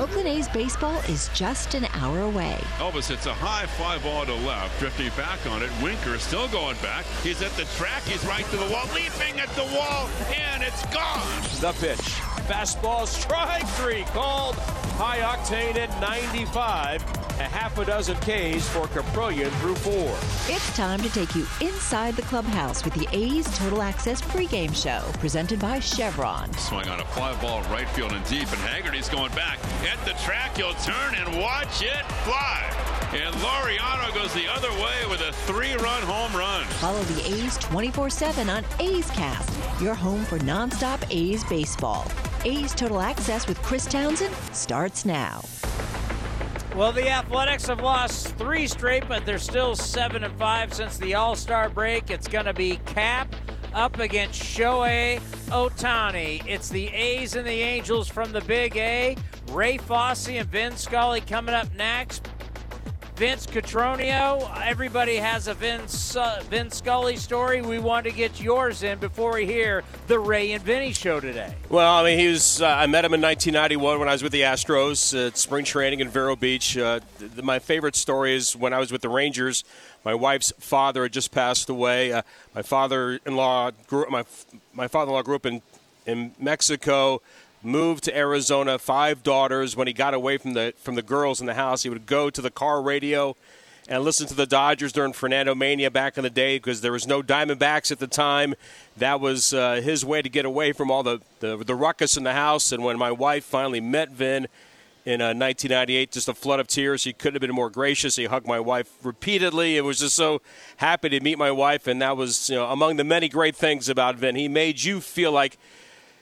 Oakland A's baseball is just an hour away. Elvis hits a high fly ball to left, drifting back on it. Winker still going back. He's at the track. He's right to the wall, leaping at the wall, and it's gone. The pitch. Fastball strike three called. High octane at 95. A half a dozen Ks for Kaprielian through four. It's time to take you inside the clubhouse with the A's Total Access pregame show, presented by Chevron. Swing on a fly ball right field and deep, and Haggerty's going back. At the track, he'll turn and watch it fly. And Laureano goes the other way with a three-run home run. Follow the A's 24-7 on A's Cast, your home for nonstop A's baseball. A's Total Access with Chris Townsend starts now. Well, the Athletics have lost three straight, but they're still seven and five since the All Star break. It's going to be Cap up against Shohei Ohtani. It's the A's and the Angels from the Big A. Ray Fosse and Vin Scully coming up next. Vince Cotroneo. Everybody has a Vince, uh, Vin Scully story. We want to get yours in before we hear the Ray and Vinny show today. Well, I mean, he was. Uh, I met him in 1991 when I was with the Astros at spring training in Vero Beach. Uh, th- my favorite story is when I was with the Rangers. My wife's father had just passed away. Uh, my father-in-law grew. My my father-in-law grew up in in Mexico moved to Arizona, five daughters. When he got away from the from the girls in the house, he would go to the car radio and listen to the Dodgers during Fernando Mania back in the day because there was no Diamondbacks at the time. That was uh, his way to get away from all the, the the ruckus in the house. And when my wife finally met Vin. In uh, 1998, just a flood of tears. He couldn't have been more gracious. He hugged my wife repeatedly. It was just so happy to meet my wife, and that was you know among the many great things about Vin. He made you feel like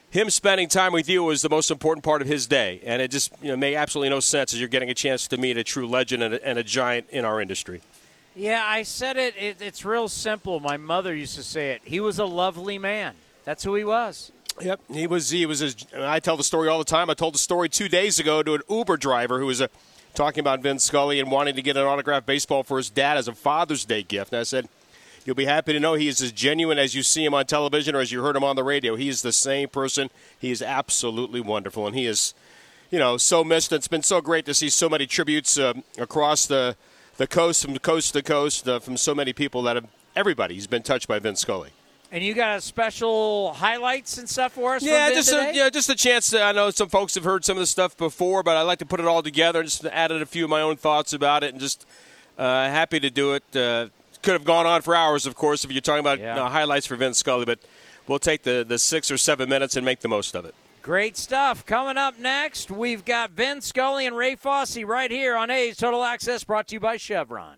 him spending time with you was the most important part of his day, and it just you know, made absolutely no sense as you're getting a chance to meet a true legend and a, and a giant in our industry. Yeah, I said it, it. It's real simple. My mother used to say it. He was a lovely man. That's who he was. Yep, he was. He was. His, I tell the story all the time. I told the story two days ago to an Uber driver who was a, talking about Vin Scully and wanting to get an autographed baseball for his dad as a Father's Day gift. And I said, You'll be happy to know he is as genuine as you see him on television or as you heard him on the radio. He is the same person. He is absolutely wonderful, and he is, you know, so missed. It's been so great to see so many tributes uh, across the the coast, from coast to coast, uh, from so many people that have everybody. He's been touched by Vin Scully. And you got a special highlights and stuff for us? Yeah, from just today? a, yeah, just a chance. To, I know some folks have heard some of the stuff before, but I like to put it all together. Just added a few of my own thoughts about it, and just uh, happy to do it. Uh, could have gone on for hours, of course, if you're talking about Yeah. uh, highlights for Vin Scully, but we'll take the, the six or seven minutes and make the most of it. Great stuff. Coming up next, we've got Vin Scully and Ray Fosse right here on A's Total Access, brought to you by Chevron.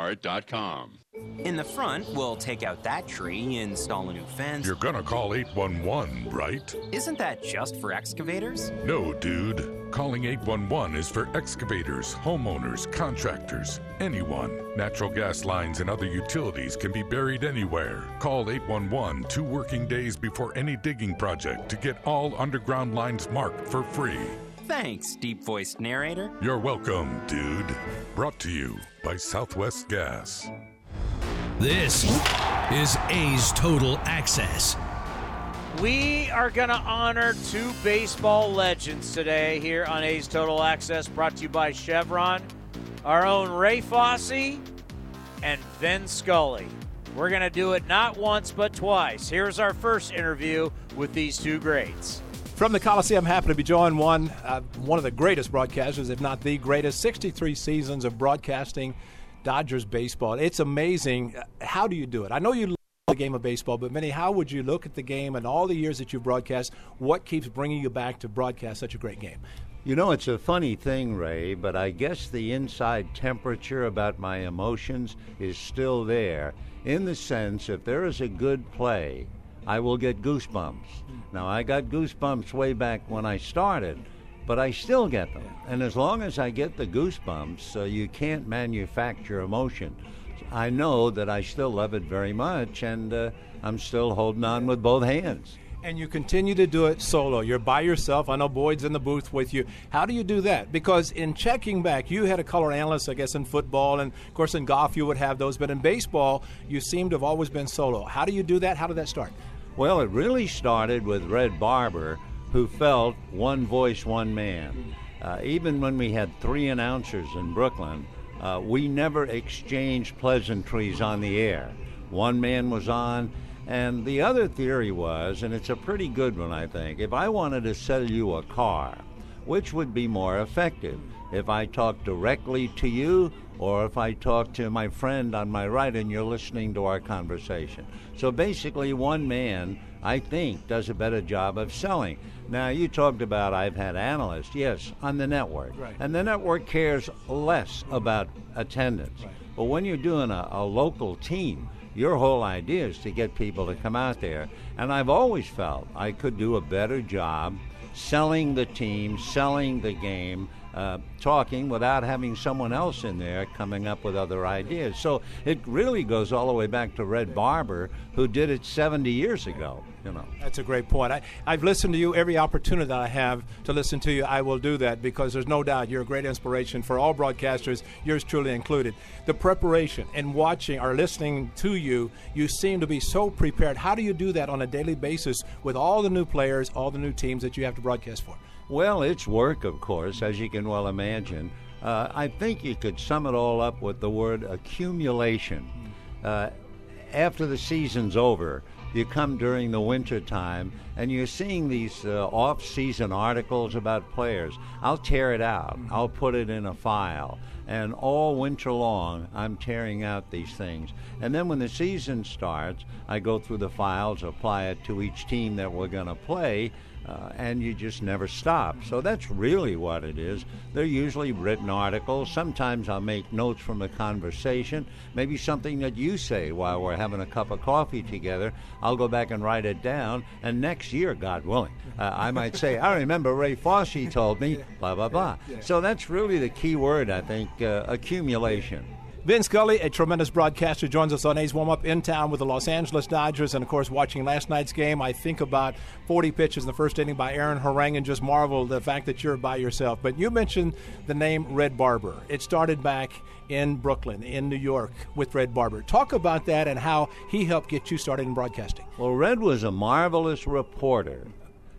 lastdivebar.com. In the front, we'll take out that tree, install a new fence. You're gonna call 811, right? Isn't that just for excavators? No, dude. Calling 811 is for excavators, homeowners, contractors, anyone. Natural gas lines and other utilities can be buried anywhere. Call 811 two working days before any digging project to get all underground lines marked for free. Thanks, deep voiced narrator. You're welcome, dude. Brought to you by Southwest Gas. This is A's Total Access. We are going to honor two baseball legends today here on A's Total Access, brought to you by Chevron. Our own Ray Fosse and Vin Scully. We're going to do it not once, but twice. Here's our first interview with these two greats. From the Coliseum, happy to be joined one uh, one of the greatest broadcasters, if not the greatest. 63 seasons of broadcasting Dodgers baseball. It's amazing. How do you do it? I know you love the game of baseball, but Vinny, how would you look at the game and all the years that you've broadcast? What keeps bringing you back to broadcast such a great game? You know, it's a funny thing, Ray, but I guess the inside temperature about my emotions is still there in the sense if there is a good play, I will get goosebumps. Now, I got goosebumps way back when I started, but I still get them. And as long as I get the goosebumps, uh, you can't manufacture emotion. I know that I still love it very much, and uh, I'm still holding on with both hands. And you continue to do it solo. You're by yourself. I know Boyd's in the booth with you. How do you do that? Because in checking back, you had a color analyst, I guess, in football, and of course in golf you would have those, but in baseball you seem to have always been solo. How do you do that? How did that start? Well, it really started with Red Barber, who felt one voice, one man. Uh, even when we had three announcers in Brooklyn, uh, we never exchanged pleasantries on the air. One man was on, and the other theory was, and it's a pretty good one, I think, if I wanted to sell you a car, which would be more effective? If I talk directly to you or if I talk to my friend on my right and you're listening to our conversation. So basically, one man, I think, does a better job of selling. Now, you talked about I've had analysts, yes, on the network. Right. And the network cares less about attendance. Right. But when you're doing a, a local team, your whole idea is to get people to come out there. And I've always felt I could do a better job selling the team, selling the game, uh, talking without having someone else in there coming up with other ideas. So it really goes all the way back to Red Barber, who did it 70 years ago. You know. That's a great point. I, I've listened to you every opportunity that I have to listen to you. I will do that because there's no doubt you're a great inspiration for all broadcasters, yours truly included. The preparation and watching or listening to you, you seem to be so prepared. How do you do that on a daily basis with all the new players, all the new teams that you have to broadcast for? Well, it's work, of course, as you can well imagine. Uh, I think you could sum it all up with the word accumulation. Uh, after the season's over, you come during the winter time and you're seeing these uh, off season articles about players. I'll tear it out, I'll put it in a file, and all winter long I'm tearing out these things. And then when the season starts, I go through the files, apply it to each team that we're going to play. Uh, and you just never stop. So that's really what it is. They're usually written articles. Sometimes I'll make notes from a conversation, maybe something that you say while we're having a cup of coffee together. I'll go back and write it down, and next year, God willing, uh, I might say, I remember Ray Fosse told me, blah, blah, blah. So that's really the key word, I think, uh, accumulation. Vin Scully, a tremendous broadcaster, joins us on A's Warm Up in town with the Los Angeles Dodgers. And of course, watching last night's game, I think about 40 pitches in the first inning by Aaron Harang and just marvel the fact that you're by yourself. But you mentioned the name Red Barber. It started back in Brooklyn, in New York, with Red Barber. Talk about that and how he helped get you started in broadcasting. Well, Red was a marvelous reporter.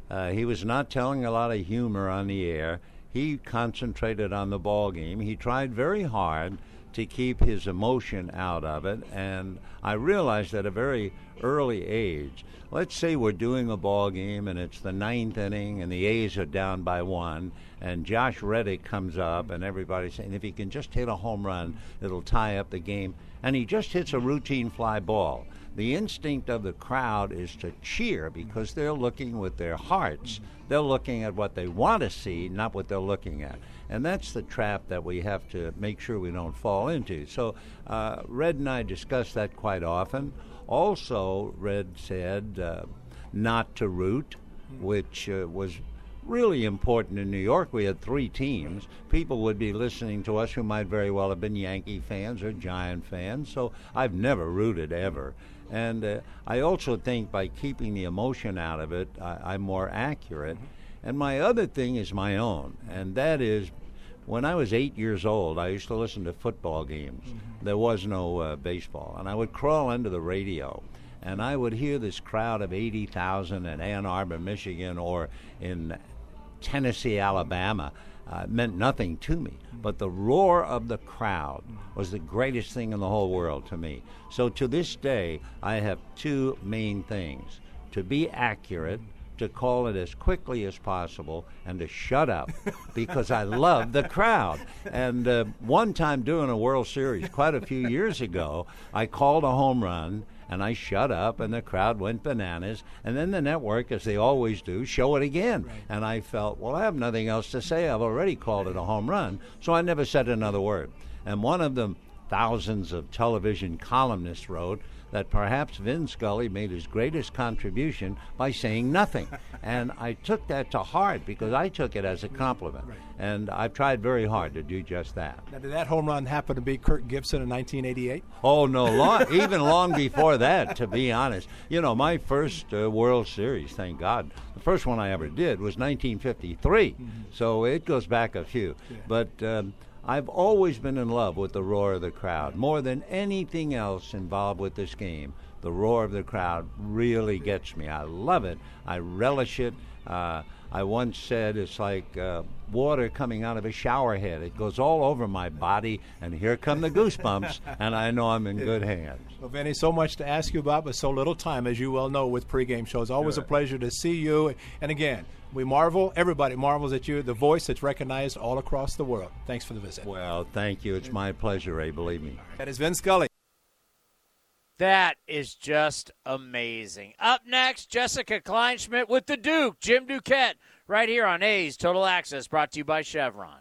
Uh, he was not telling a lot of humor on the air. He concentrated on the ball game. He tried very hard to keep his emotion out of it. And I realized at a very early age, let's say we're doing a ball game and it's the ninth inning and the A's are down by one, and Josh Reddick comes up and everybody's saying if he can just hit a home run, it'll tie up the game. And he just hits a routine fly ball. The instinct of the crowd is to cheer because they're looking with their hearts. They're looking at what they want to see, not what they're looking at. And that's the trap that we have to make sure we don't fall into. So, uh, Red and I discuss that quite often. Also, Red said uh, not to root, which uh, was really important in New York. We had three teams. People would be listening to us who might very well have been Yankee fans or Giant fans. So I've never rooted ever. And uh, I also think by keeping the emotion out of it, I, I'm more accurate. And my other thing is my own, and that is when I was eight years old, I used to listen to football games. Mm-hmm. There was no uh, baseball. And I would crawl into the radio and I would hear this crowd of 80,000 in Ann Arbor, Michigan, or in Tennessee, Alabama. Uh, meant nothing to me. But the roar of the crowd was the greatest thing in the whole world to me. So to this day, I have two main things to be accurate to call it as quickly as possible and to shut up because I love the crowd. And uh, one time doing a World Series quite a few years ago, I called a home run and I shut up, and the crowd went bananas. And then the network, as they always do, show it again. Right. And I felt, well, I have nothing else to say. I've already called it a home run, so I never said another word. And one of the thousands of television columnists wrote, that perhaps Vin Scully made his greatest contribution by saying nothing. and I took that to heart because I took it as a compliment. Right. And I've tried very hard to do just that. Now, did that home run happen to be Kirk Gibson in 1988? Oh, no, long, even long before that, to be honest. You know, my first uh, World Series, thank God, the first one I ever did was 1953. Mm-hmm. So it goes back a few. Yeah. But. Um, I've always been in love with the roar of the crowd more than anything else involved with this game. The roar of the crowd really gets me. I love it. I relish it. Uh, I once said it's like uh, water coming out of a shower head. It goes all over my body, and here come the goosebumps, and I know I'm in good hands. Well, Vinny, so much to ask you about, but so little time, as you well know, with pregame shows. Always a pleasure to see you. And again, we marvel, everybody marvels at you, the voice that's recognized all across the world. Thanks for the visit. Well, thank you. It's my pleasure, Ray, believe me. That is Vin Scully. That is just amazing. Up next, Jessica Kleinschmidt with the Duke, Jim Duquette, right here on A's Total Access, brought to you by Chevron.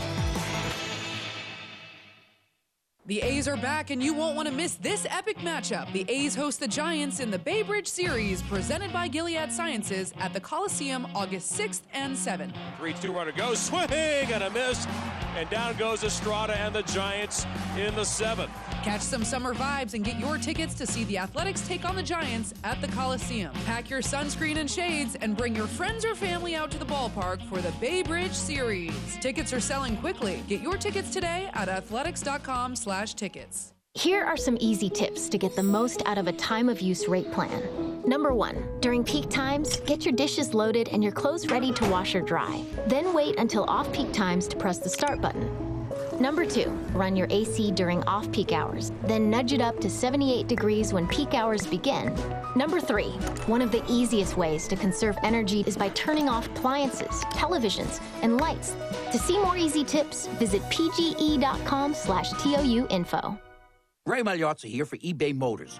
The A's are back, and you won't want to miss this epic matchup. The A's host the Giants in the Bay Bridge Series, presented by Gilead Sciences at the Coliseum August 6th and 7th. 3 2 runner goes, swing and a miss, and down goes Estrada and the Giants in the seventh. Catch some summer vibes and get your tickets to see the Athletics take on the Giants at the Coliseum. Pack your sunscreen and shades and bring your friends or family out to the ballpark for the Bay Bridge Series. Tickets are selling quickly. Get your tickets today at athletics.com slash tickets. Here are some easy tips to get the most out of a time of use rate plan. Number one, during peak times, get your dishes loaded and your clothes ready to wash or dry. Then wait until off peak times to press the start button. Number two, run your AC during off peak hours, then nudge it up to 78 degrees when peak hours begin. Number three, one of the easiest ways to conserve energy is by turning off appliances, televisions, and lights. To see more easy tips, visit pge.com slash TOU info. Ray Magliozzi here for eBay Motors.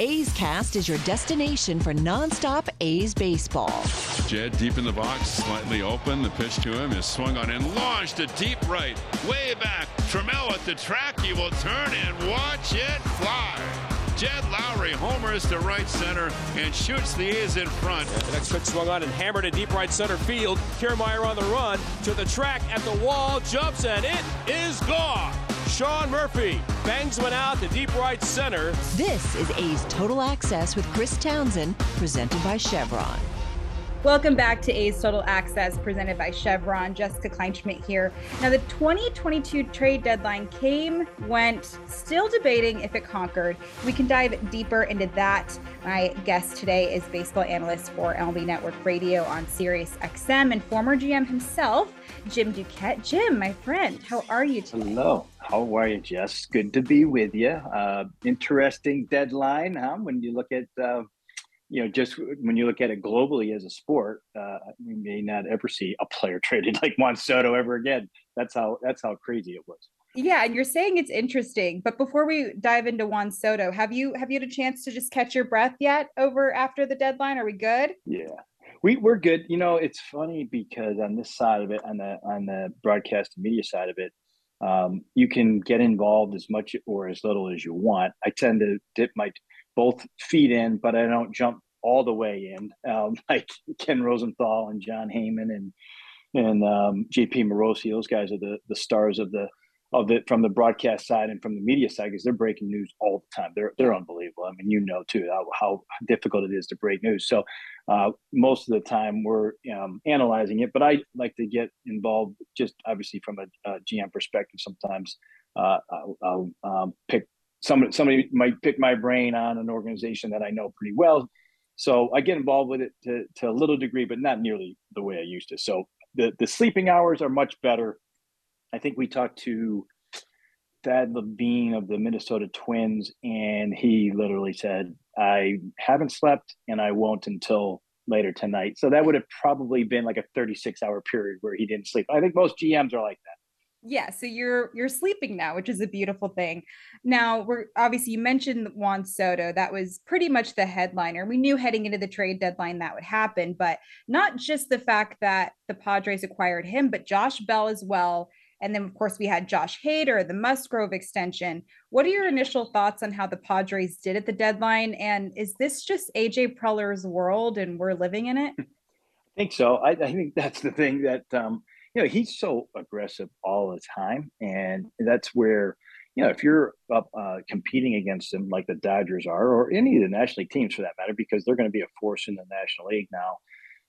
A's Cast is your destination for nonstop A's baseball. Jed deep in the box, slightly open. The pitch to him is swung on and launched to deep right, way back. Trammell at the track. He will turn and watch it fly. Jed Lowrie homers to right center and shoots the A's in front. The next pitch swung on and hammered to deep right center field. Kiermaier on the run to the track at the wall, jumps and it is gone. Sean Murphy bangs one out to deep right center. This is A's Total Access with Chris Townsend, presented by Chevron. Welcome back to A's Total Access presented by Chevron. Jessica Kleinschmidt here. Now, the 2022 trade deadline came, went, still debating if it conquered. We can dive deeper into that. My guest today is baseball analyst for MLB Network Radio on Sirius XM and former GM himself, Jim Duquette. Jim, my friend, how are you today? Hello. How are you, Jess? Good to be with you. Uh, interesting deadline, huh? When you look at, uh, you know, just when you look at it globally as a sport, uh, we may not ever see a player traded like Juan Soto ever again. That's how that's how crazy it was. Yeah, and you're saying it's interesting, but before we dive into Juan Soto, have you have you had a chance to just catch your breath yet over after the deadline? Are we good? Yeah, we we're good. You know, it's funny because on this side of it, on the on the broadcast media side of it, um, you can get involved as much or as little as you want. I tend to dip my both feet in, but I don't jump all the way in, um, like Ken Rosenthal and Jon Heyman and and um, JP Morosi. Those guys are the the stars of the of it from the broadcast side and from the media side because they're breaking news all the time. They're they're unbelievable. I mean, you know too how, how difficult it is to break news. So uh, most of the time we're um, analyzing it, but I like to get involved just obviously from a, a GM perspective. Sometimes uh, I'll, I'll um, pick somebody somebody might pick my brain on an organization that I know pretty well. So I get involved with it to, to a little degree, but not nearly the way I used to. So the, the sleeping hours are much better I think we talked to Thad Levine of the Minnesota Twins, and he literally said, I haven't slept and I won't until later tonight. So that would have probably been like a 36 hour period where he didn't sleep. I think most GMs are like that. Yeah so you're you're sleeping now which is a beautiful thing. Now we're obviously you mentioned juan soto. That was pretty much the headliner. We knew heading into the trade deadline that would happen but not just the fact that the padres acquired him but josh bell as well and then, of course, we had Josh Hader, the Musgrove extension. What are your initial thoughts on how the Padres did at the deadline? And is this just AJ Preller's world and we're living in it? I think so. I, I think that's the thing that, um, you know, he's so aggressive all the time. And that's where, you know, if you're up uh, competing against him like the Dodgers are, or any of the National League teams for that matter, because they're going to be a force in the National League now,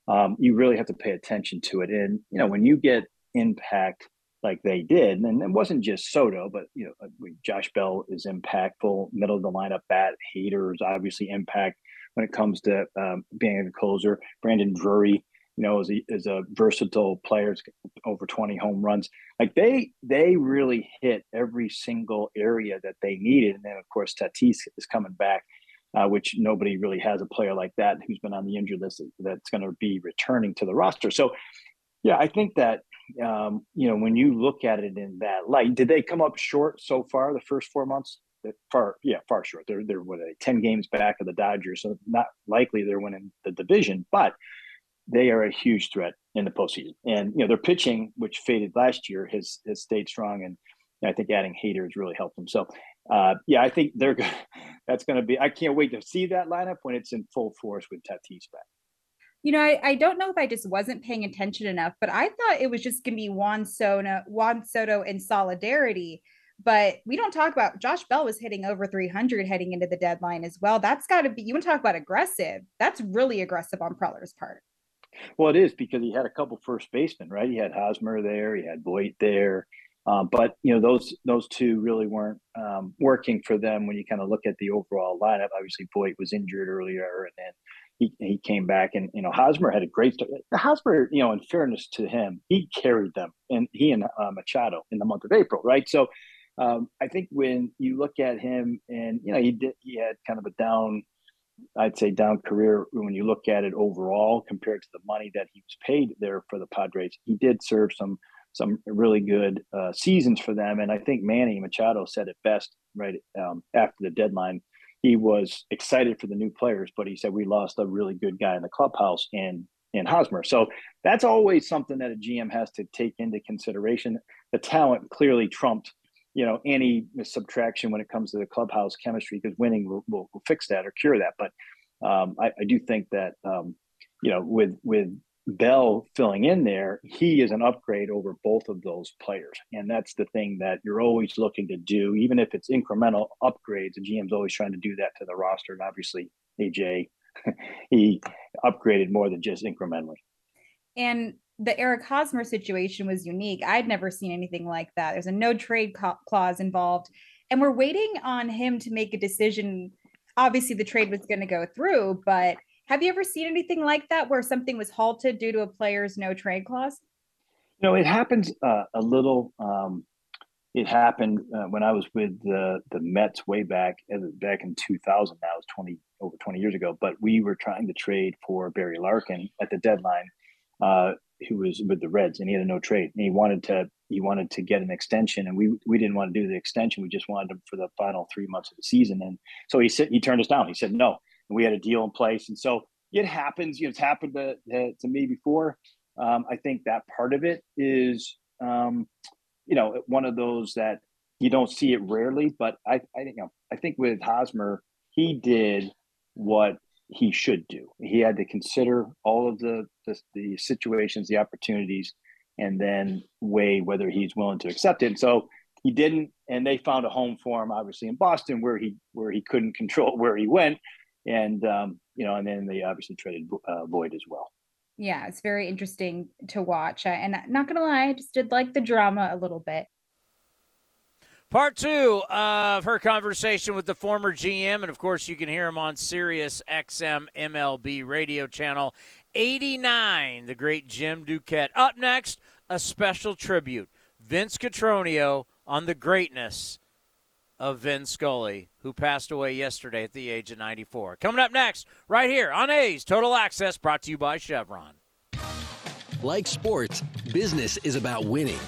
um, you really have to pay attention to it. And, you know, when you get impact like they did. And it wasn't just Soto, but you know, Josh Bell is impactful, middle of the lineup bat. Hader's obviously impact when it comes to um, being a closer. Brandon Drury, you know, is a, is a versatile player, It's over 20 home runs. Like they they really hit every single area that they needed. And then of course Tatis is coming back. Uh, which nobody really has a player like that who's been on the injured list that's going to be returning to the roster. So, yeah, I think that um, you know, when you look at it in that light, did they come up short so far the first four months? Far, yeah, far short. They're they're what they, ten games back of the Dodgers, so not likely they're winning the division, but they are a huge threat in the postseason. And you know, their pitching, which faded last year, has has stayed strong, and I think adding Hader has really helped them. So, uh, yeah, I think they're good. That's going to be. I can't wait to see that lineup when it's in full force with Tatis back. You know, I, I don't know if I just wasn't paying attention enough, but I thought it was just going to be Juan Soto, Juan Soto in solidarity. But we don't talk about Josh Bell was hitting over 300 heading into the deadline as well. That's got to be, you want to talk about aggressive. That's really aggressive on Preller's part. Well, it is because he had a couple first basemen, right? He had Hosmer there, he had Voit there. Um, but you know those those two really weren't um, working for them when you kind of look at the overall lineup. Obviously, Voit was injured earlier, and then he, he came back and you know Hosmer had a great. Hosmer, you know, in fairness to him, he carried them and he and uh, Machado in the month of April, right? So um, I think when you look at him and you know he did he had kind of a down, I'd say down career when you look at it overall compared to the money that he was paid there for the Padres. He did serve some some really good uh, seasons for them, and I think Manny Machado said it best right um, after the deadline he was excited for the new players, but he said we lost a really good guy in the clubhouse in in Hosmer. So that's always something that a GM has to take into consideration. The talent clearly trumped, you know, any subtraction when it comes to the clubhouse chemistry because winning will, will, will, fix that or cure that. But um, I, I, do think that um, you know with with Bell filling in there, he is an upgrade over both of those players. And that's the thing that you're always looking to do, even if it's incremental upgrades. The GM's always trying to do that to the roster. And obviously, AJ, he upgraded more than just incrementally. And the Eric Hosmer situation was unique. I'd never seen anything like that. There's a no trade clause involved. And we're waiting on him to make a decision. Obviously, the trade was going to go through, but have you ever seen anything like that where something was halted due to a player's no trade clause? You know, it happens uh, a little. Um, it happened uh, when I was with the the Mets way back back in 2000. Now it's 20 over 20 years ago. But we were trying to trade for Barry Larkin at the deadline, uh, who was with the Reds, and he had a no trade, and he wanted to he wanted to get an extension, and we we didn't want to do the extension. We just wanted him for the final three months of the season, and so he said he turned us down. He said no, and we had a deal in place, and so it happens. You know, it's happened to to me before. Um, I think that part of it is, um, you know, one of those that you don't see it rarely. But I, I you know, I think with Hosmer, he did what he should do. He had to consider all of the, the, the situations, the opportunities, and then weigh whether he's willing to accept it. So he didn't, and they found a home for him, obviously in Boston, where he where he couldn't control where he went, and um, you know, and then they obviously traded uh, Boyd as well. Yeah, it's very interesting to watch, and not gonna lie, I just did like the drama a little bit. Part two of her conversation with the former GM, and of course, you can hear him on Sirius XM MLB radio channel 89, the great Jim Duquette. Up next, a special tribute Vince Cotroneo on the greatness of Vin Scully, who passed away yesterday at the age of 94. Coming up next, right here on A's Total Access, brought to you by Chevron. Like sports, business is about winning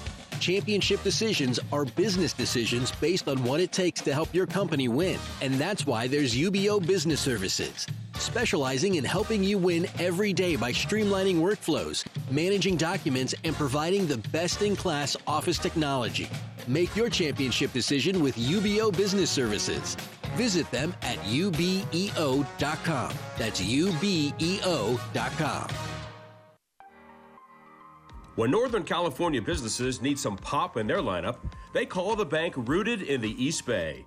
championship decisions are business decisions based on what it takes to help your company win. And that's why there's UBEO Business Services, specializing in helping you win every day by streamlining workflows, managing documents, and providing the best in class office technology. Make your championship decision with UBEO Business Services. Visit them at ubeo.com. That's ubeo.com. When Northern California businesses need some pop in their lineup, they call the bank rooted in the East Bay.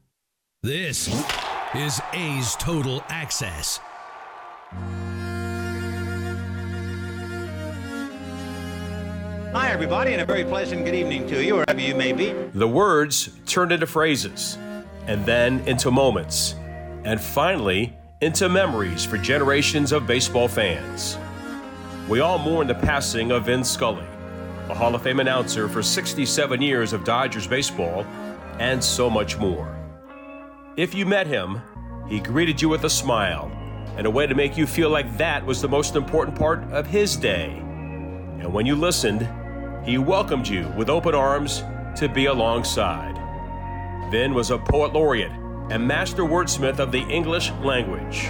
This is A's Total Access. Hi, everybody, and a very pleasant good evening to you, wherever you may be. The words turned into phrases, and then into moments, and finally into memories for generations of baseball fans. We all mourn the passing of Vin Scully, a Hall of Fame announcer for 67 years of Dodgers baseball, and so much more. If you met him, he greeted you with a smile and a way to make you feel like that was the most important part of his day. And when you listened, he welcomed you with open arms to be alongside. Vin was a poet laureate and master wordsmith of the English language.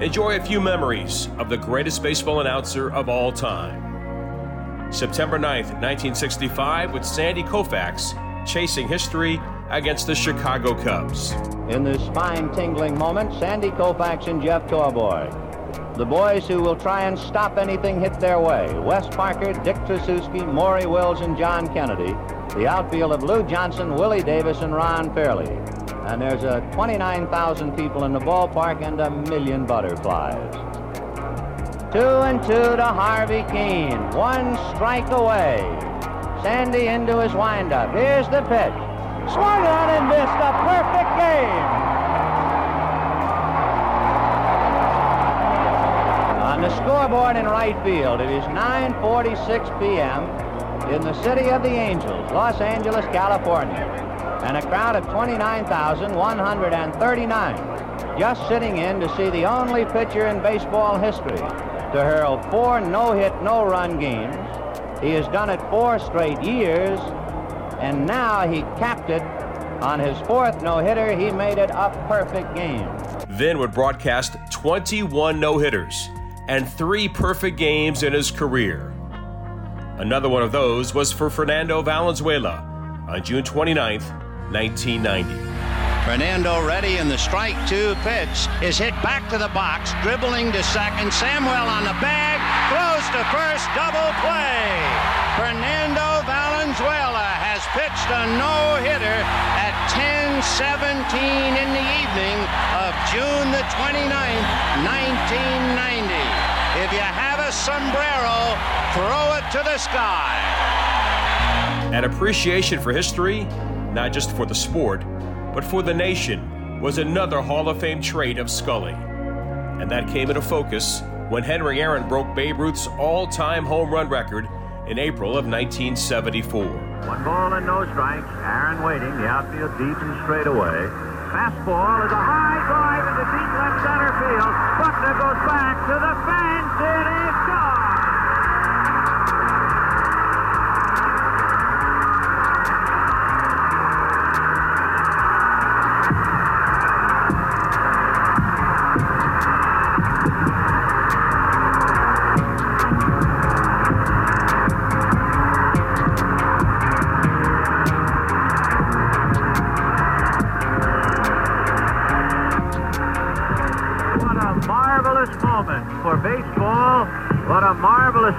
Enjoy a few memories of the greatest baseball announcer of all time. September 9th, 1965, with Sandy Koufax chasing history against the Chicago Cubs. In this spine-tingling moment, Sandy Koufax and Jeff Torborg. The boys who will try and stop anything hit their way. Wes Parker, Dick Tracewski, Maury Wills, and John Kennedy. The outfield of Lou Johnson, Willie Davis, and Ron Fairly. And there's a 29,000 people in the ballpark and a million butterflies. Two and two to Harvey Kuenn. One strike away. Sandy into his windup. Here's the pitch. Schwarnon missed a perfect game. On the scoreboard in right field, it is 9.46 p.m. in the city of the Angels, Los Angeles, California, and a crowd of 29,139 just sitting in to see the only pitcher in baseball history to hurl four no-hit, no-run games. He has done it four straight years and now he capped it on his fourth no-hitter. He made it a perfect game. Vin would broadcast 21 no hitters and three perfect games in his career. Another one of those was for Fernando Valenzuela on June 29, 1990. Fernando ready in the strike two pitch is hit back to the box, dribbling to second. Samuel on the bag, throws to first, double play. Fernando Valenzuela has pitched a no-hitter at 10:17 in the evening of June the 29th, 1990. If you have a sombrero, throw it to the sky. An appreciation for history, not just for the sport, but for the nation, was another Hall of Fame trait of Scully. And that came into focus when Henry Aaron broke Babe Ruth's all time home run record in April of 1974. One ball and no strikes. Aaron waiting. The outfield deep and straight away. Fastball is a high drive into deep left center field. Buckner goes back to the fence. It is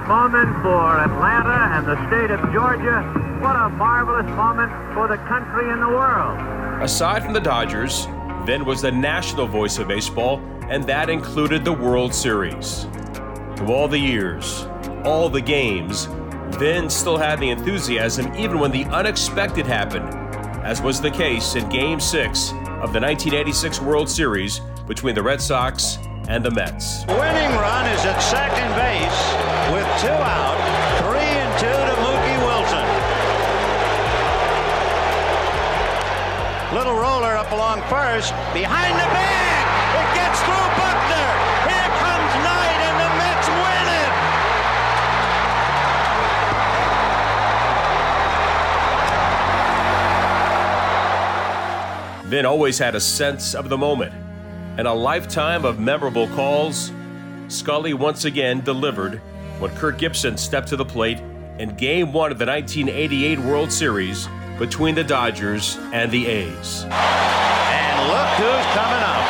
moment for Atlanta and the state of Georgia. What a marvelous moment for the country and the world. Aside from the Dodgers, Vin was the national voice of baseball, and that included the World Series. Through all the years, all the games, Vin still had the enthusiasm even when the unexpected happened, as was the case in Game 6 of the 1986 World Series between the Red Sox and the Mets. Winning run is at second base with two out, three and two to Mookie Wilson. Little roller up along first, behind the bag. It gets through Buckner. Here comes Knight, and the Mets win it. Vin always had a sense of the moment and a lifetime of memorable calls. Scully once again delivered when Kirk Gibson stepped to the plate in Game 1 of the 1988 World Series between the Dodgers and the A's. And look who's coming up.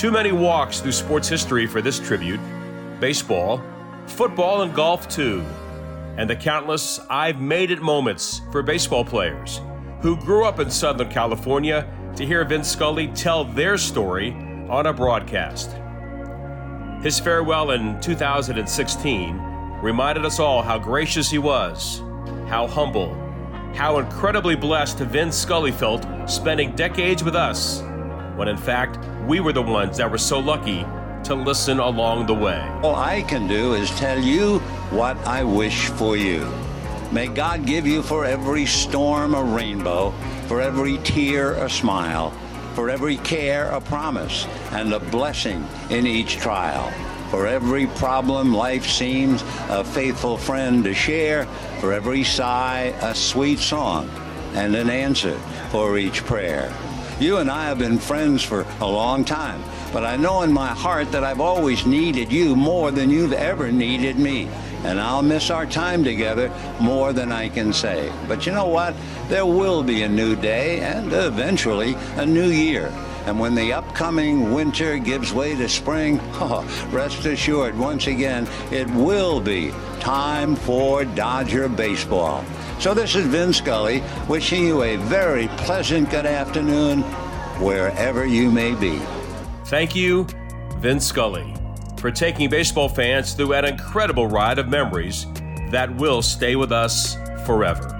Too many walks through sports history for this tribute baseball, football, and golf, too. And the countless I've made it moments for baseball players who grew up in Southern California to hear Vin Scully tell their story on a broadcast. His farewell in 2016 reminded us all how gracious he was, how humble, how incredibly blessed Vin Scully felt spending decades with us, when in fact, we were the ones that were so lucky to listen along the way. All I can do is tell you what I wish for you. May God give you for every storm a rainbow, for every tear a smile, for every care a promise, and a blessing in each trial. For every problem life seems a faithful friend to share, for every sigh a sweet song, and an answer for each prayer. You and I have been friends for a long time, but I know in my heart that I've always needed you more than you've ever needed me. And I'll miss our time together more than I can say. But you know what? There will be a new day and eventually a new year. And when the upcoming winter gives way to spring, oh, rest assured, once again, it will be time for Dodger baseball. So this is Vin Scully wishing you a very pleasant good afternoon wherever you may be. Thank you, Vin Scully, for taking baseball fans through an incredible ride of memories that will stay with us forever.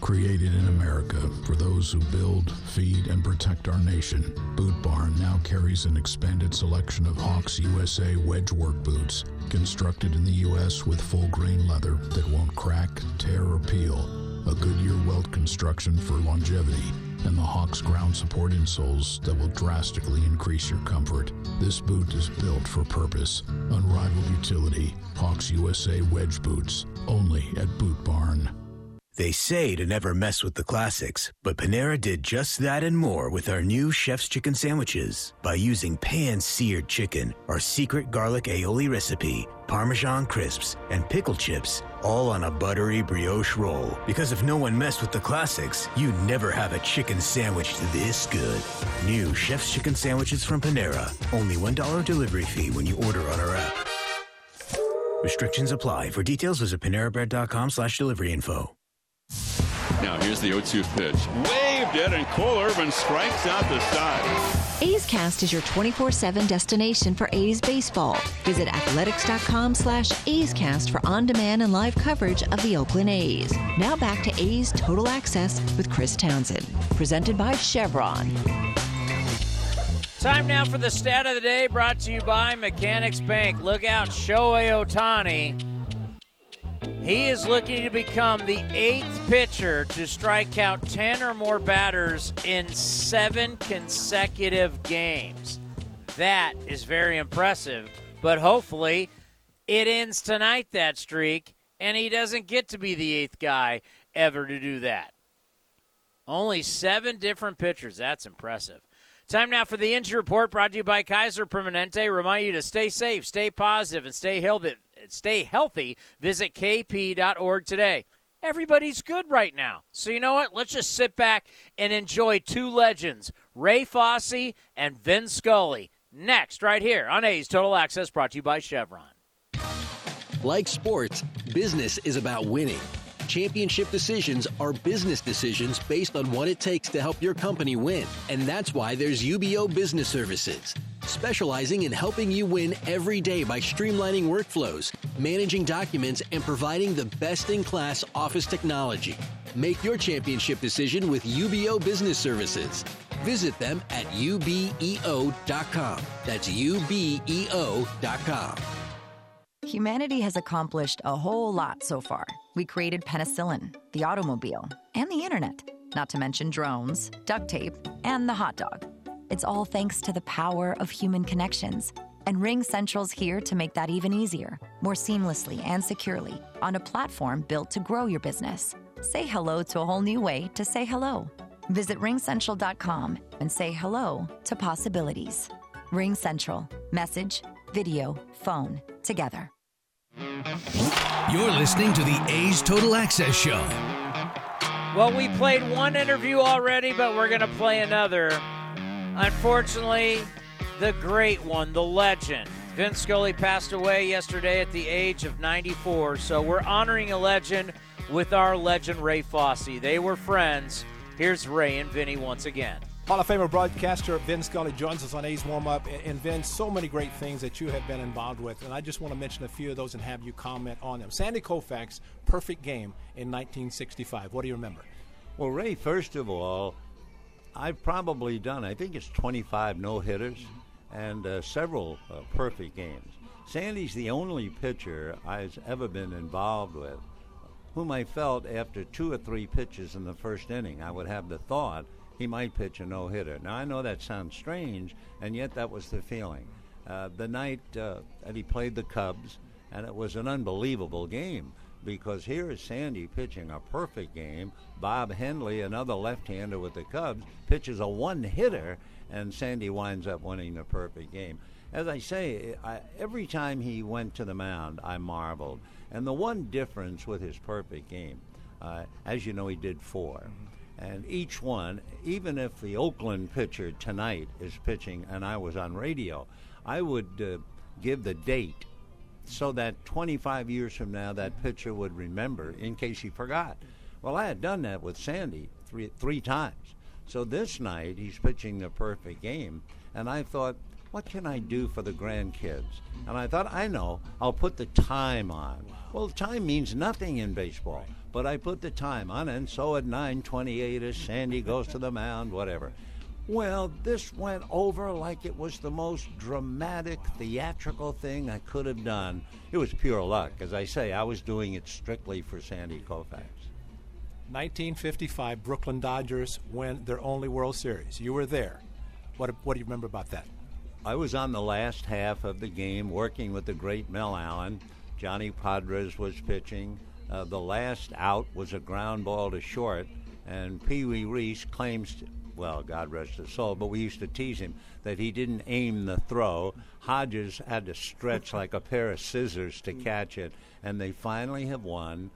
Created in America for those who build, feed, and protect our nation, Boot Barn now carries an expanded selection of Hawx USA wedge work boots, constructed in the U.S. with full grain leather that won't crack, tear, or peel, a Goodyear welt construction for longevity, and the Hawx ground support insoles that will drastically increase your comfort. This boot is built for purpose, unrivaled utility. Hawx USA wedge boots, only at Boot Barn. They say to never mess with the classics, but Panera did just that and more with our new Chef's Chicken Sandwiches. By using pan seared chicken, our secret garlic aioli recipe, Parmesan crisps, and pickle chips, all on a buttery brioche roll. Because if no one messed with the classics, you'd never have a chicken sandwich this good. New Chef's Chicken Sandwiches from Panera. Only $1 delivery fee when you order on our app. Restrictions apply. For details, visit PaneraBread.com slash delivery info. Now here's the 0-2 pitch. Waved it, and Cole Irvin strikes out the side. A's Cast is your 24-7 destination for A's baseball. Visit athletics.com slash A's Cast for on-demand and live coverage of the Oakland A's. Now back to A's Total Access with Chris Townsend. Presented by Chevron. Time now for the stat of the day brought to you by Mechanics Bank. Look out, Shohei Ohtani he is looking to become the eighth pitcher to strike out 10 or more batters in seven consecutive games. That is very impressive, but hopefully it ends tonight, that streak, and he doesn't get to be the eighth guy ever to do that. Only seven different pitchers. That's impressive. Time now for the injury report brought to you by Kaiser Permanente. Remind you to stay safe, stay positive, and stay healthy stay healthy, visit kp.org today. Everybody's good right now. So, you know what? Let's just sit back and enjoy two legends, Ray Fosse and Vin Scully. Next, right here on A's Total Access, brought to you by Chevron. Like sports, business is about winning. Championship decisions are business decisions based on what it takes to help your company win. And that's why there's UBEO Business Services, specializing in helping you win every day by streamlining workflows, managing documents, and providing the best in class office technology. Make your championship decision with UBEO Business Services. Visit them at ubeo.com. That's ubeo.com. Humanity has accomplished a whole lot so far. We created penicillin, the automobile, and the internet, not to mention drones, duct tape, and the hot dog. It's all thanks to the power of human connections. And Ring Central's here to make that even easier, more seamlessly and securely, on a platform built to grow your business. Say hello to a whole new way to say hello. Visit ringcentral.com and say hello to possibilities. Ring Central. Message, video, phone, together. You're listening to the A's Total Access Show. Well, we played one interview already, but we're going to play another. Unfortunately, the great one, the legend. Vince Scully passed away yesterday at the age of 94, so we're honoring a legend with our legend Ray Fosse. They were friends. Here's Ray and Vinny once again. Hall of Famer broadcaster Vin Scully joins us on A's Warm Up. And Vin, so many great things that you have been involved with. And I just want to mention a few of those and have you comment on them. Sandy Koufax, perfect game in 1965. What do you remember? Well, Ray, first of all, I've probably done, I think it's 25 no hitters and uh, several uh, perfect games. Sandy's the only pitcher I've ever been involved with whom I felt after two or three pitches in the first inning, I would have the thought he might pitch a no hitter. Now, I know that sounds strange, and yet that was the feeling. Uh, the night uh, that he played the Cubs, and it was an unbelievable game because here is Sandy pitching a perfect game. Bob Hendley, another left hander with the Cubs, pitches a one hitter, and Sandy winds up winning the perfect game. As I say, I, every time he went to the mound, I marveled. And the one difference with his perfect game, uh, as you know, he did 4 mm-hmm. And each one, even if the Oakland pitcher tonight is pitching and I was on radio, I would uh, give the date so that 25 years from now that pitcher would remember in case he forgot. Well, I had done that with Sandy three, three times. So this night he's pitching the perfect game, and I thought, what can I do for the grandkids? And I thought, I know, I'll put the time on. Well, time means nothing in baseball, but I put the time on, and so at 9:28, as Sandy goes to the mound, whatever. Well, this went over like it was the most dramatic, theatrical thing I could have done. It was pure luck. As I say, I was doing it strictly for Sandy Koufax. 1955 Brooklyn Dodgers win their only World Series. You were there. What, what do you remember about that? I was on the last half of the game working with the great Mel Allen. Johnny Podres was pitching. Uh, the last out was a ground ball to short, and Pee Wee Reese claims, well, God rest his soul, but we used to tease him that he didn't aim the throw. Hodges had to stretch like a pair of scissors to catch it, and they finally have won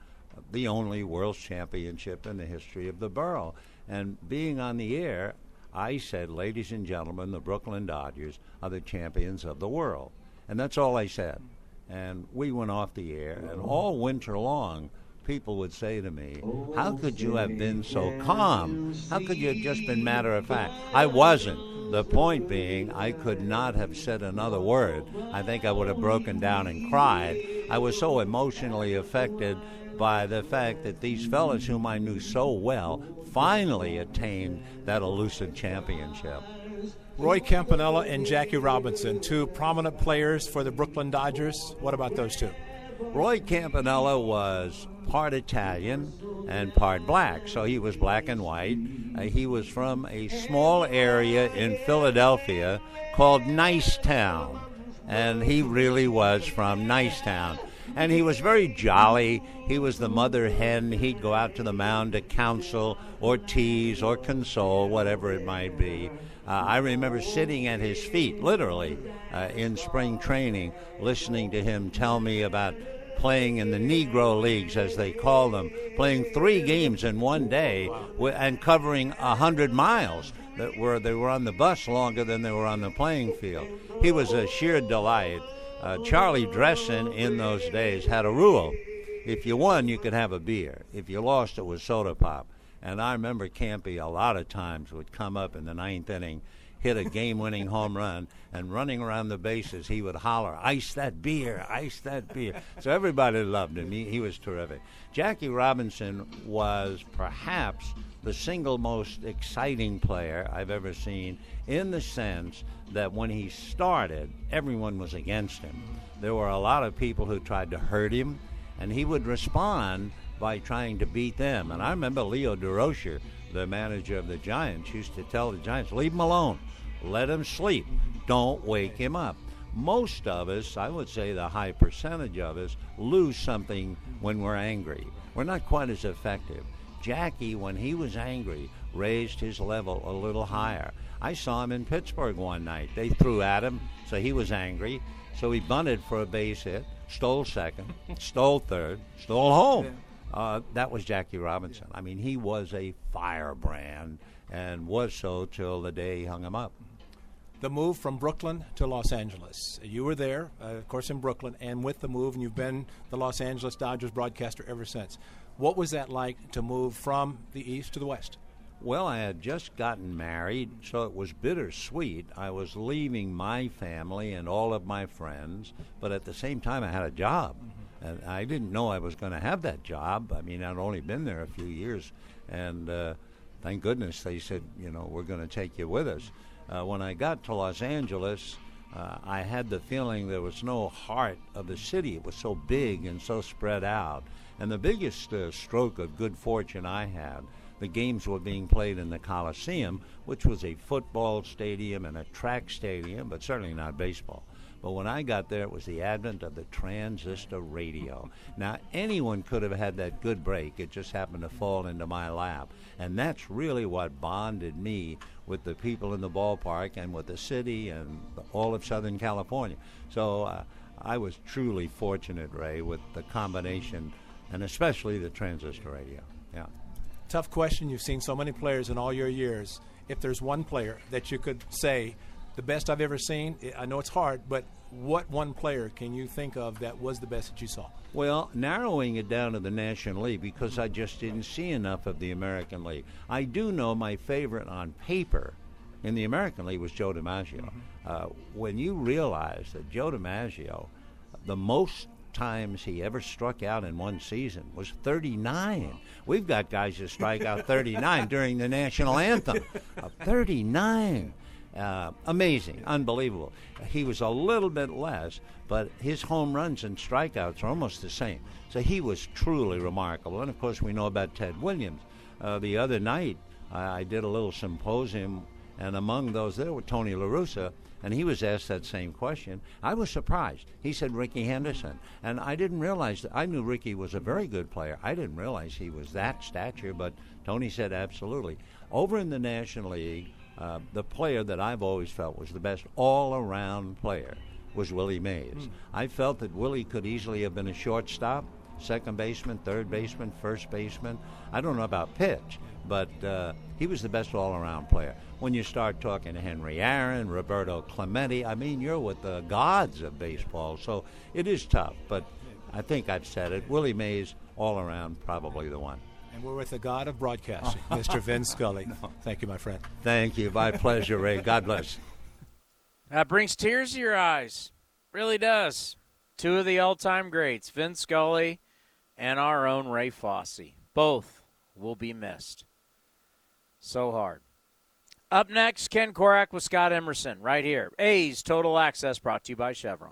the only World Championship in the history of the borough. And being on the air, I said, ladies and gentlemen, the Brooklyn Dodgers are the champions of the world. And that's all I said. And we went off the air, and all winter long, people would say to me, How could you have been so calm? How could you have just been matter of fact? I wasn't. The point being, I could not have said another word. I think I would have broken down and cried. I was so emotionally affected by the fact that these fellas, whom I knew so well, finally attained that elusive championship. Roy Campanella and Jackie Robinson, two prominent players for the Brooklyn Dodgers. What about those two? Roy Campanella was part Italian and part black, so he was black and white. Uh, he was from a small area in Philadelphia called Nicetown, and he really was from Nicetown and he was very jolly. He was the mother hen. He'd go out to the mound to counsel or tease or console, whatever it might be. Uh, I remember sitting at his feet, literally, uh, in spring training, listening to him tell me about playing in the Negro Leagues, as they call them, playing three games in one day and covering a hundred miles. That were they were on the bus longer than they were on the playing field. He was a sheer delight. Uh, Charlie Dressen in those days had a rule. If you won, you could have a beer. If you lost, it was soda pop. And I remember Campy a lot of times would come up in the ninth inning, hit a game-winning home run, and running around the bases, he would holler, "Ice that beer! Ice that beer!" So everybody loved him. He, he was terrific. Jackie Robinson was perhaps the single most exciting player I've ever seen in the sense that when he started, everyone was against him. There were a lot of people who tried to hurt him, and he would respond by trying to beat them. And I remember Leo Durocher, the manager of the Giants, used to tell the Giants, leave him alone, let him sleep, don't wake him up. Most of us, I would say the high percentage of us, lose something when we're angry. We're not quite as effective. Jackie, when he was angry, raised his level a little higher. I saw him in Pittsburgh one night. They threw at him, so he was angry. So he bunted for a base hit, stole second, stole third, stole home. Uh, that was Jackie Robinson. I mean, he was a firebrand and was so till the day he hung him up. The move from Brooklyn to Los Angeles. You were there, uh, of course, in Brooklyn, and with the move, and you've been the Los Angeles Dodgers broadcaster ever since. What was that like to move from the East to the West? Well, I had just gotten married, so it was bittersweet. I was leaving my family and all of my friends, but at the same time, I had a job. Mm-hmm. And I didn't know I was going to have that job. I mean, I'd only been there a few years, and uh, thank goodness they said, you know, we're going to take you with us. Uh, when I got to Los Angeles, uh, I had the feeling there was no heart of the city. It was so big and so spread out. And the biggest uh, stroke of good fortune I had, the games were being played in the Coliseum, which was a football stadium and a track stadium, but certainly not baseball. But when I got there, it was the advent of the transistor radio. Now, anyone could have had that good break. It just happened to fall into my lap. And that's really what bonded me with the people in the ballpark and with the city and all of Southern California. So uh, I was truly fortunate, Ray, with the combination and especially the transistor radio. Yeah. Tough question. You've seen so many players in all your years. If there's one player that you could say, the best I've ever seen, I know it's hard, but what one player can you think of that was the best that you saw? Well, narrowing it down to the National League because I just didn't see enough of the American League. I do know my favorite on paper in the American League was Joe DiMaggio. Mm-hmm. Uh, when you realize that Joe DiMaggio, the most times he ever struck out in one season was 39. We've got guys that strike out 39 during the national anthem. Uh, 39. Uh, amazing, unbelievable. He was a little bit less, but his home runs and strikeouts are almost the same. So he was truly remarkable. And of course, we know about Ted Williams. Uh, the other night, I, I did a little symposium, and among those there were Tony La Russa, and he was asked that same question. I was surprised. He said Rickey Henderson, and I didn't realize that. I knew Rickey was a very good player. I didn't realize he was that stature, but Tony said absolutely. Over in the National League, uh, the player that I've always felt was the best all-around player was Willie Mays. Mm. I felt that Willie could easily have been a shortstop, second baseman, third baseman, first baseman. I don't know about pitch, but uh, he was the best all-around player. When you start talking to Henry Aaron, Roberto Clemente, I mean, you're with the gods of baseball. So it is tough, but I think I've said it. Willie Mays, all around, probably the one. And we're with the god of broadcasting, Mr. Vin Scully. Thank you, my friend. Thank you. My pleasure, Ray. God bless. That brings tears to your eyes. Really does. Two of the all time greats, Vin Scully and our own Ray Fosse. Both will be missed. So hard. Up next, Ken Korach with Scott Emerson right here. A's Total Access brought to you by Chevron.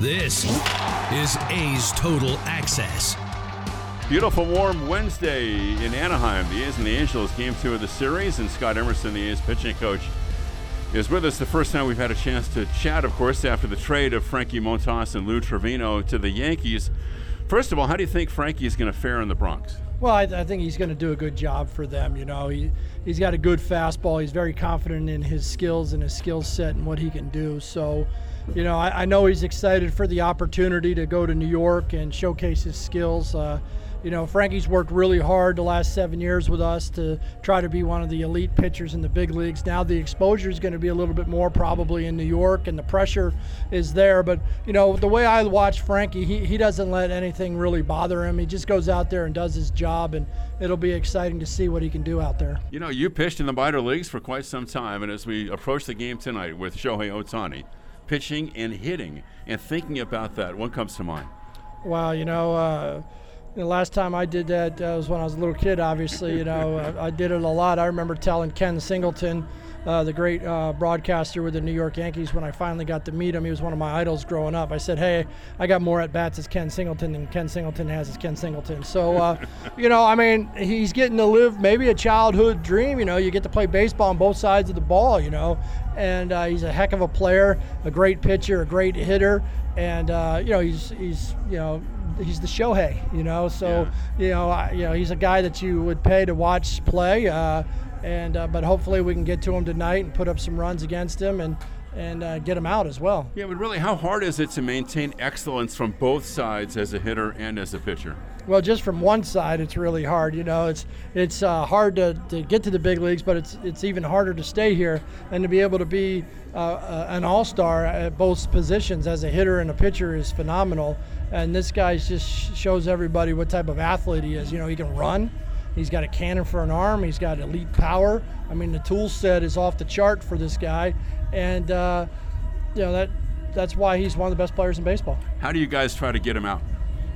This is A's Total Access. Beautiful warm Wednesday in Anaheim. The A's and the Angels game two of the series, and Scott Emerson, the A's pitching coach, is with us the first time we've had a chance to chat, of course, after the trade of Frankie Montas and Lou Trivino to the Yankees. First of all, how do you think Frankie is going to fare in the Bronx? Well, I, I, think he's going to do a good job for them. You know, he he's got a good fastball. He's very confident in his skills and his skill set and what he can do. So, you know, I, I, know he's excited for the opportunity to go to New York and showcase his skills. Uh, you know, Frankie's worked really hard the last seven years with us to try to be one of the elite pitchers in the big leagues. Now the exposure is going to be a little bit more probably in New York, and the pressure is there. But, you know, the way I watch Frankie, he, he doesn't let anything really bother him. He just goes out there and does his job, and it'll be exciting to see what he can do out there. You know, you pitched in the minor leagues for quite some time, and as we approach the game tonight with Shohei Ohtani, pitching and hitting, and thinking about that, what comes to mind? Well, you know, uh, the last time I did that uh, was when I was a little kid, obviously. You know, uh, I did it a lot. I remember telling Ken Singleton, uh, the great uh, broadcaster with the New York Yankees, when I finally got to meet him, he was one of my idols growing up. I said, Hey, I got more at bats as Ken Singleton than Ken Singleton has as Ken Singleton. So, uh, you know, I mean, he's getting to live maybe a childhood dream. You know, you get to play baseball on both sides of the ball, you know, and uh, he's a heck of a player, a great pitcher, a great hitter. And, you know, he's, he's, you know, he's the Shohei, you know. So yeah. you know, I, you know, he's a guy that you would pay to watch play. Uh, and uh, but hopefully we can get to him tonight and put up some runs against him and and uh, get him out as well. Yeah, but really, how hard is it to maintain excellence from both sides as a hitter and as a pitcher? Well, just from one side, it's really hard. You know, it's it's uh, hard to, to get to the big leagues, but it's it's even harder to stay here and to be able to be uh, uh an all-star at both positions as a hitter and a pitcher is phenomenal. And this guy just shows everybody what type of athlete he is. You know, he can run. He's got a cannon for an arm. He's got elite power. I mean, the tool set is off the chart for this guy, and uh, you know that that's why he's one of the best players in baseball. How do you guys try to get him out?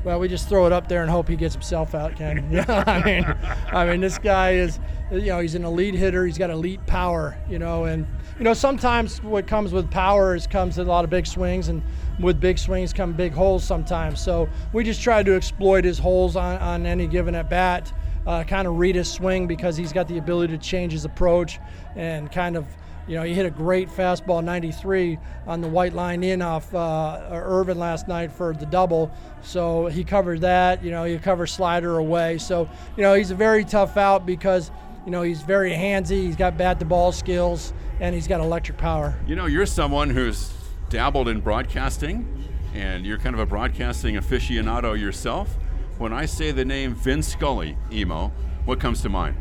Well, we just throw it up there and hope he gets himself out, Ken. Yeah, I mean, I mean, this guy is, you know, he's an elite hitter. He's got elite power, you know, and you know sometimes what comes with power is comes with a lot of big swings and with big swings come big holes sometimes. So we just try to exploit his holes on, on any given at bat uh, kind of read his swing because he's got the ability to change his approach and kind of you know, he hit a great fastball 93 on the white line in off uh, Irvin last night for the double. So he covered that. You know, he covered slider away. So, you know, he's a very tough out because, you know, he's very handsy. He's got bat to ball skills and he's got electric power. You know, you're someone who's dabbled in broadcasting and you're kind of a broadcasting aficionado yourself. When I say the name Vin Scully, Emo, what comes to mind?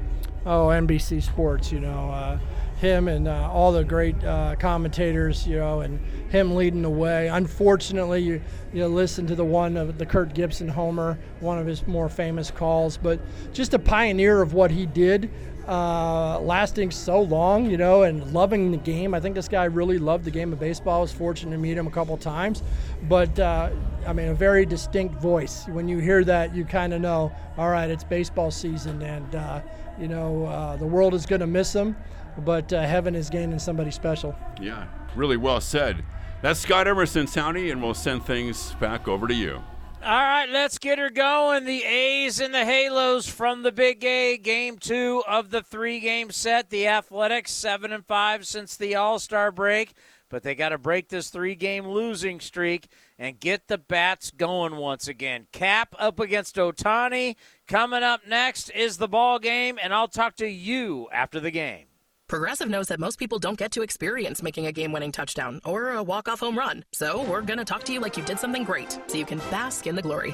Oh, NBC Sports, you know. Uh, him and uh, all the great uh, commentators, you know, and him leading the way. Unfortunately, you you listen to the one of the Kirk Gibson homer, one of his more famous calls, but just a pioneer of what he did, uh, lasting so long, you know, and loving the game. I think this guy really loved the game of baseball. I was fortunate to meet him a couple times, but uh, I mean, a very distinct voice. When you hear that, you kind of know, all right, it's baseball season, and uh, you know, uh, the world is going to miss him but uh, heaven is gaining somebody special. Yeah, really well said. That's Scott Emerson, Townie, and we'll send things back over to you. All right, let's get her going. The A's and the Halos from the Big A, game two of the three-game set. The Athletics seven and five since the All Star break, but they got to break this three-game losing streak and get the bats going once again. Kap up against Ohtani. Coming up next is the ball game, and I'll talk to you after the game. Progressive knows that most people don't get to experience making a game winning touchdown or a walk off home run. So we're going to talk to you like you did something great so you can bask in the glory.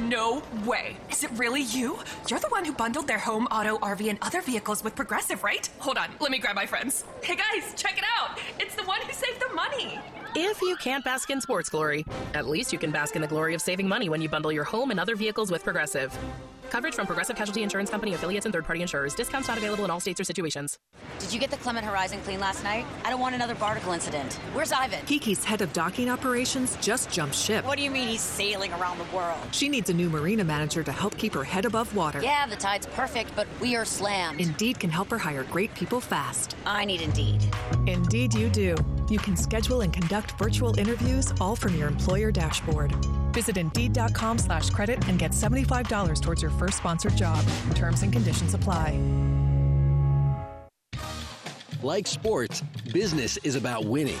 No way. Is it really you? You're the one who bundled their home, auto, RV, and other vehicles with Progressive, right? Hold on, let me grab my friends. Hey guys, check it out. It's the one who saved the money. If you can't bask in sports glory, at least you can bask in the glory of saving money when you bundle your home and other vehicles with Progressive. Coverage from Progressive Casualty Insurance Company affiliates and third-party insurers. Discounts not available in all states or situations. Did you get the Clement Horizon clean last night? I don't want another barnacle incident. Where's Ivan? Kiki's head of docking operations just jumped ship. What do you mean he's sailing around the world? She needs a new marina manager to help keep her head above water. Yeah, the tide's perfect, but we are slammed. Indeed can help her hire great people fast. I need Indeed. Indeed you do. You can schedule and conduct virtual interviews all from your employer dashboard. Visit Indeed.com slash credit and get $75 towards your first sponsored job. Terms and conditions apply. Like sports, business is about winning.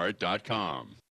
lastdivebar.com.